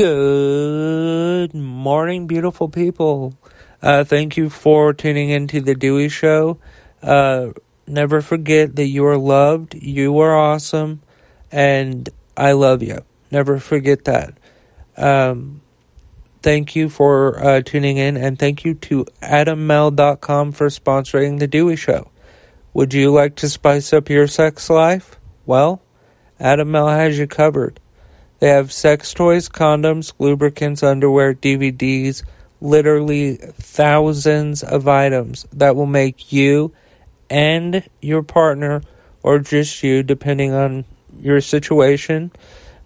Good morning, beautiful people. Uh, thank you for tuning into the Dewey Show. Uh, never forget that you are loved, you are awesome, and I love you. Never forget that. Um, thank you for uh, tuning in, and thank you to AdamMale.com for sponsoring the Dewey Show. Would you like to spice up your sex life? Well, Adam Male has you covered. They have sex toys, condoms, lubricants, underwear, DVDs, literally thousands of items that will make you and your partner, or just you, depending on your situation,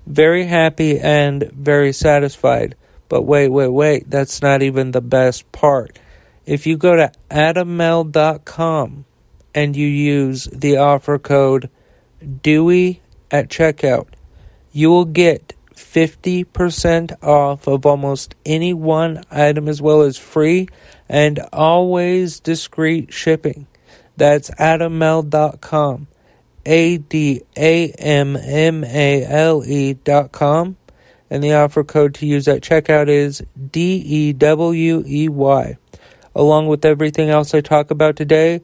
very happy and very satisfied. But wait, wait, wait, that's not even the best part. If you go to adammale.com and you use the offer code DEWEY at checkout, you will get 50% off of almost any one item as well as free and always discreet shipping. That's adammale.com. A D A M M A L dot com. And the offer code to use at checkout is D E W E Y. Along with everything else I talk about today,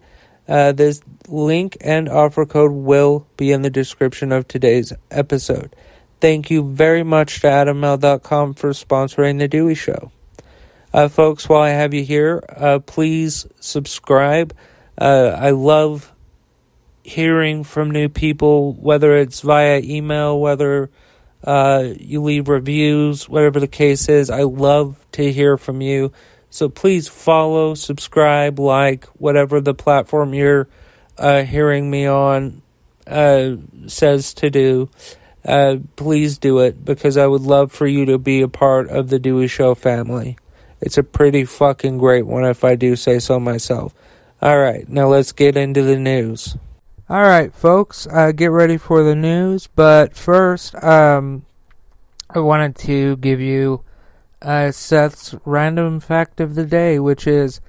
uh, this link and offer code will be in the description of today's episode. Thank you very much to AdamMale.com for sponsoring The Dewey Show. Uh, folks, while I have you here, uh, please subscribe. Uh, I love hearing from new people, whether it's via email, whether uh, you leave reviews, whatever the case is. I love to hear from you. So please follow, subscribe, like, whatever the platform you're uh, hearing me on uh, says to do. Uh, please do it because I would love for you to be a part of the Dewey Show family. It's a pretty fucking great one if I do say so myself. Alright, now let's get into the news. Alright, folks, uh, get ready for the news, but first, um, I wanted to give you uh, Seth's random fact of the day, which is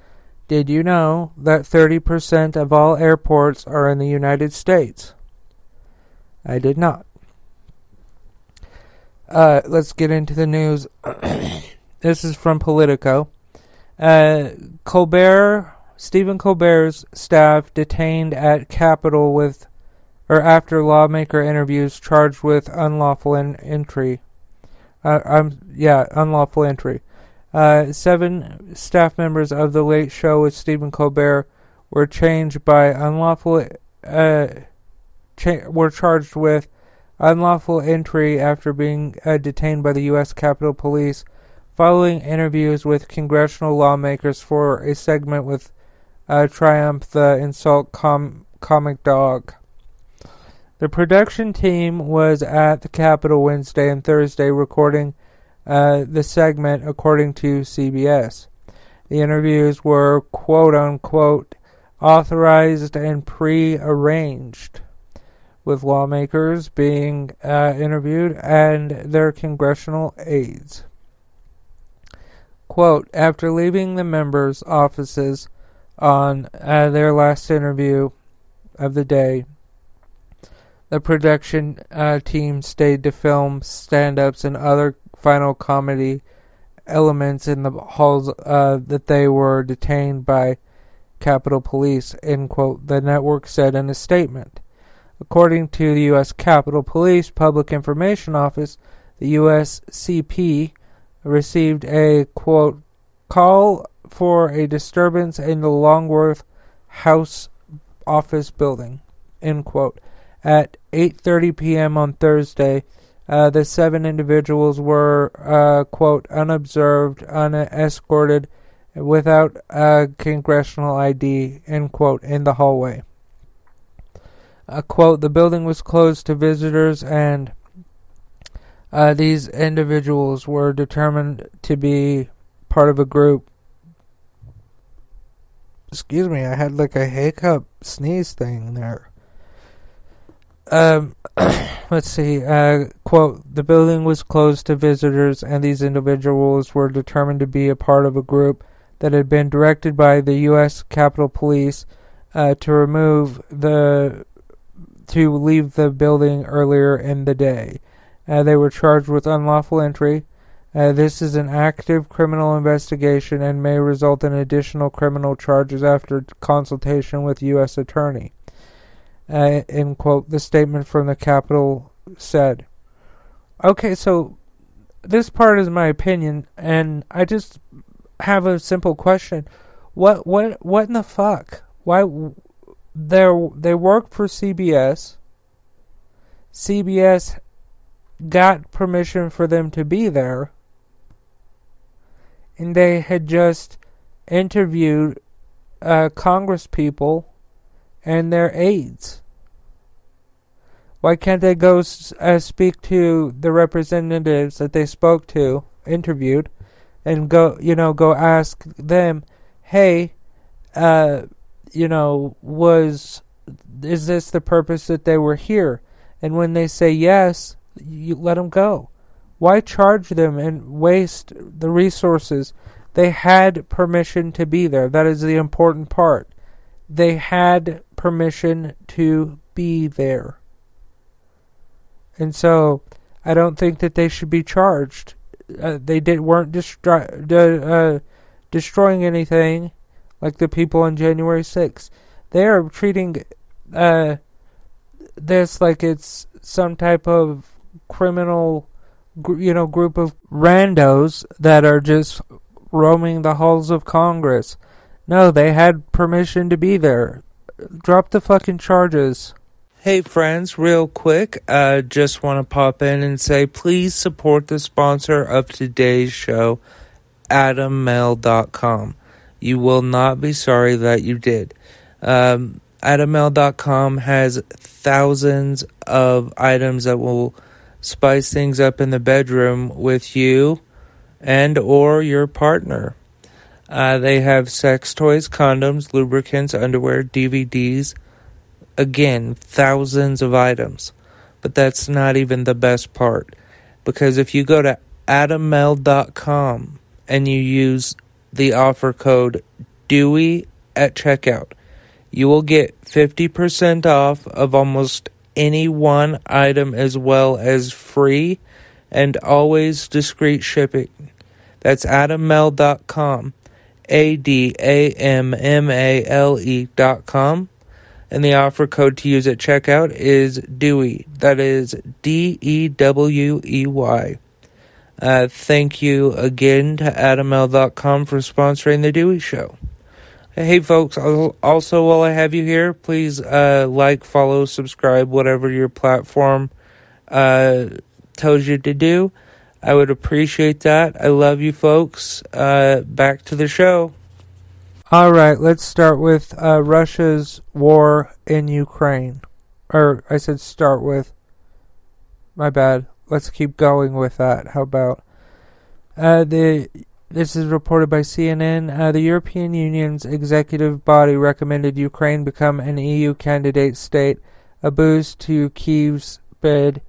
Did you know that 30% of all airports are in the United States? I did not. Uh, let's get into the news. this is from Politico. Uh, Colbert, Stephen Colbert's staff detained at Capitol with, or after lawmaker interviews charged with unlawful in- entry. Uh, I'm yeah, unlawful entry. Uh, seven staff members of the Late Show with Stephen Colbert were changed by unlawful. Uh, cha- were charged with unlawful entry after being uh, detained by the U.S. Capitol Police following interviews with congressional lawmakers for a segment with uh, Triumph the Insult com- Comic Dog. The production team was at the Capitol Wednesday and Thursday recording uh, the segment, according to CBS. The interviews were quote unquote authorized and pre arranged, with lawmakers being uh, interviewed and their congressional aides. Quote After leaving the members' offices on uh, their last interview of the day, the production uh, team stayed to film stand ups and other final comedy elements in the halls uh, that they were detained by Capitol Police, end quote, the network said in a statement. According to the U.S. Capitol Police Public Information Office, the USCP received a quote call for a disturbance in the Longworth House office building, end quote. At 8:30 p.m. on Thursday, uh, the seven individuals were uh, quote unobserved, unescorted, without a congressional ID end quote in the hallway. Uh, quote: The building was closed to visitors, and uh, these individuals were determined to be part of a group. Excuse me, I had like a hiccup sneeze thing there. Um, let's see. Uh, quote: The building was closed to visitors, and these individuals were determined to be a part of a group that had been directed by the U.S. Capitol Police uh, to remove the to leave the building earlier in the day. Uh, they were charged with unlawful entry, Uh, this is an active criminal investigation and may result in additional criminal charges after consultation with U.S. Attorney. Uh, in quote, the statement from the Capitol said. Okay, so this part is my opinion, and I just have a simple question: What, what, what in the fuck? Why? They they work for CBS. CBS got permission for them to be there and they had just interviewed uh, Congress people and their aides. Why can't they go uh, speak to the representatives that they spoke to, interviewed, and go, you know, go ask them, hey, uh, you know, was is this the purpose that they were here? And when they say yes, you let them go. Why charge them and waste the resources? They had permission to be there. That is the important part. They had permission to be there. And so I don't think that they should be charged. Uh, they did weren't de- uh, destroying anything like the people on January 6th. They are treating uh, this like it's some type of criminal you know, group of randos that are just roaming the halls of Congress. No, they had permission to be there. Drop the fucking charges. Hey friends, real quick, uh, just want to pop in and say please support the sponsor of today's show, AdamMale.com. You will not be sorry that you did. Um, AdamMale.com has thousands of items that will spice things up in the bedroom with you and or your partner. Uh, they have sex toys, condoms, lubricants, underwear, DVDs. Again, thousands of items. But that's not even the best part. Because if you go to adammale.com and you use the offer code DEWEY at checkout, you will get 50% off of almost any one item as well as free and always discreet shipping. That's adammale.com. A D A M M A L E dot com. And the offer code to use at checkout is DEWEY. That is D E W E Y. Uh, thank you again to adammale.com for sponsoring The Dewey Show. Hey, folks, also while I have you here, please uh, like, follow, subscribe, whatever your platform uh, tells you to do. I would appreciate that. I love you, folks. Uh, back to the show. All right, let's start with uh, Russia's war in Ukraine. Or, I said start with. My bad. Let's keep going with that. How about. Uh, the this is reported by CNN. Uh, the European Union's executive body recommended Ukraine become an EU candidate state, a boost to Kyiv's bid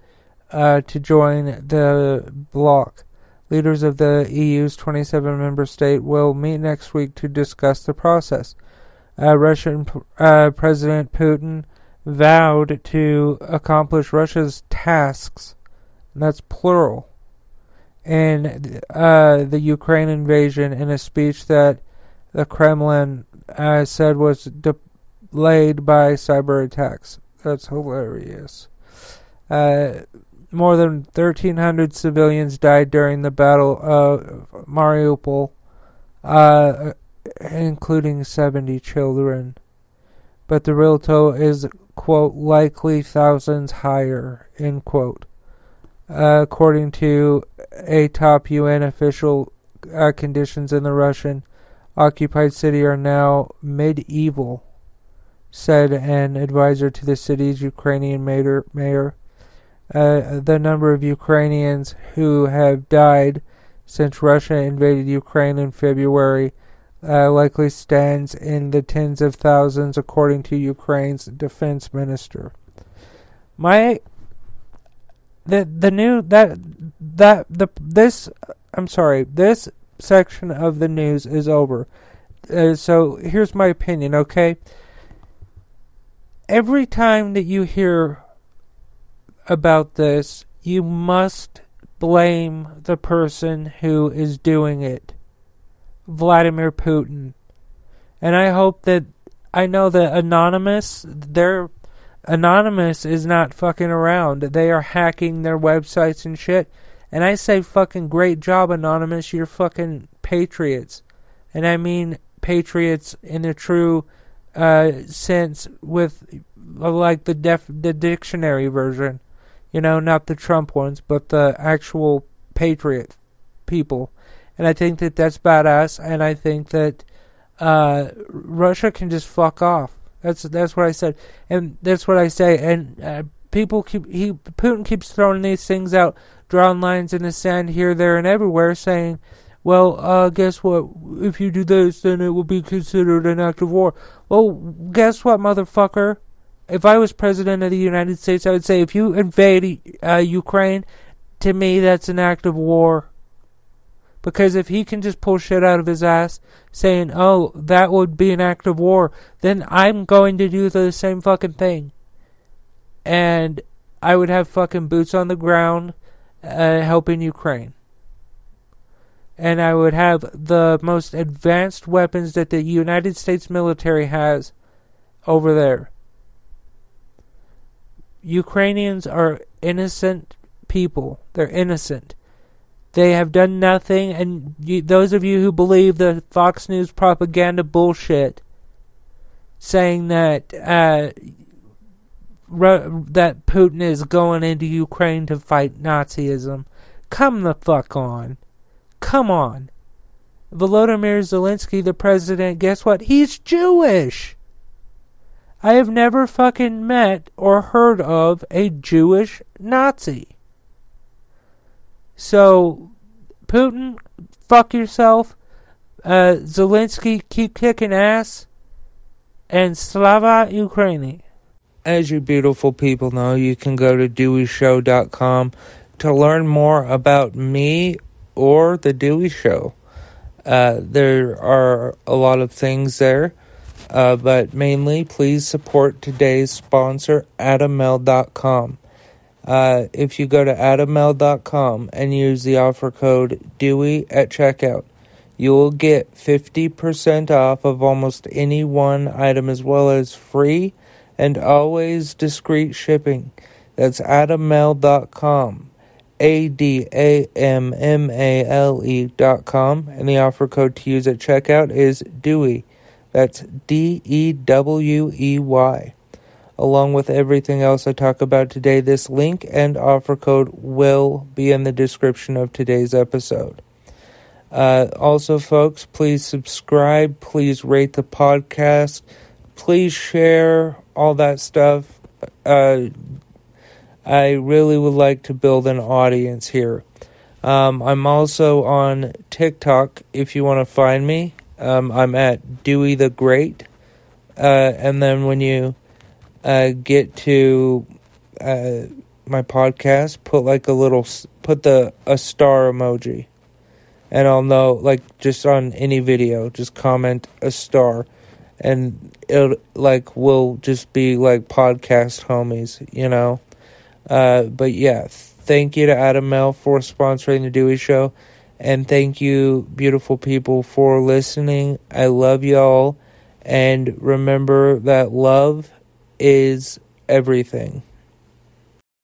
uh, to join the bloc. Leaders of the EU's 27 member state will meet next week to discuss the process. Uh, Russian uh, President Putin vowed to accomplish Russia's tasks, and that's plural And uh, the Ukraine invasion in a speech that the Kremlin uh, said was delayed by cyber attacks. That's hilarious. Uh, more than 1,300 civilians died during the Battle of Mariupol, uh, including 70 children. But the real toll is, quote, likely thousands higher, end quote. According to a top UN official, uh, conditions in the Russian occupied city are now medieval, said an advisor to the city's Ukrainian mayor. mayor. Uh, the number of Ukrainians who have died since Russia invaded Ukraine in February uh, likely stands in the tens of thousands, according to Ukraine's defense minister. My the the new that that the this I'm sorry this section of the news is over. Uh, so here's my opinion. Okay, every time that you hear about this, you must blame the person who is doing it, Vladimir Putin. And I hope that I know that Anonymous, their Anonymous is not fucking around. They are hacking their websites and shit. And I say fucking great job, Anonymous. You're fucking patriots. And I mean patriots in the true uh, sense with like the def the dictionary version. You know, not the Trump ones, but the actual patriot people. And I think that that's badass. And I think that uh, Russia can just fuck off. That's that's what I said, and that's what I say. And uh, people keep he Putin keeps throwing these things out, drawing lines in the sand here, there, and everywhere, saying, "Well, uh, guess what? If you do this, then it will be considered an act of war." Well, guess what, motherfucker? If I was president of the United States, I would say, if you invade uh, Ukraine, to me, that's an act of war. Because if he can just pull shit out of his ass saying, oh, that would be an act of war, then I'm going to do the same fucking thing. And I would have fucking boots on the ground uh, helping Ukraine. And I would have the most advanced weapons that the United States military has over there. Ukrainians are innocent people. They're innocent. They have done nothing, and you, those of you who believe the Fox News propaganda bullshit, saying that uh, that Putin is going into Ukraine to fight Nazism, come the fuck on, come on. Volodymyr Zelensky, the president, guess what? He's Jewish. I have never fucking met or heard of a Jewish Nazi. So, Putin, fuck yourself. Uh, Zelensky, keep kicking ass. And Slava Ukraini. As you beautiful people know, you can go to DeweyShow.com to learn more about me or The Dewey Show. Uh, there are a lot of things there, uh, but mainly please support today's sponsor, AdamMale.com. Uh, if you go to adammale.com and use the offer code Dewey at checkout, you will get 50% off of almost any one item as well as free and always discreet shipping. That's adammale.com. A D A M M A L E dot com, and the offer code to use at checkout is Dewey. That's D E W E Y along with everything else I talk about today. This link and offer code will be in the description of today's episode. Uh, also, folks, please subscribe, please rate the podcast, please share all that stuff. Uh, I really would like to build an audience here. Um, I'm also on TikTok if you want to find me. Um, I'm at Dewey the Great. Uh, and then when you uh, get to uh, my podcast, put like a little, put the a star emoji, and I'll know like just on any video, just comment a star, and it like will just be like podcast homies, you know. Uh, but yeah, thank you to Adam Male for sponsoring the Dewey Show, and thank you, beautiful people, for listening. I love y'all, and remember that love is everything.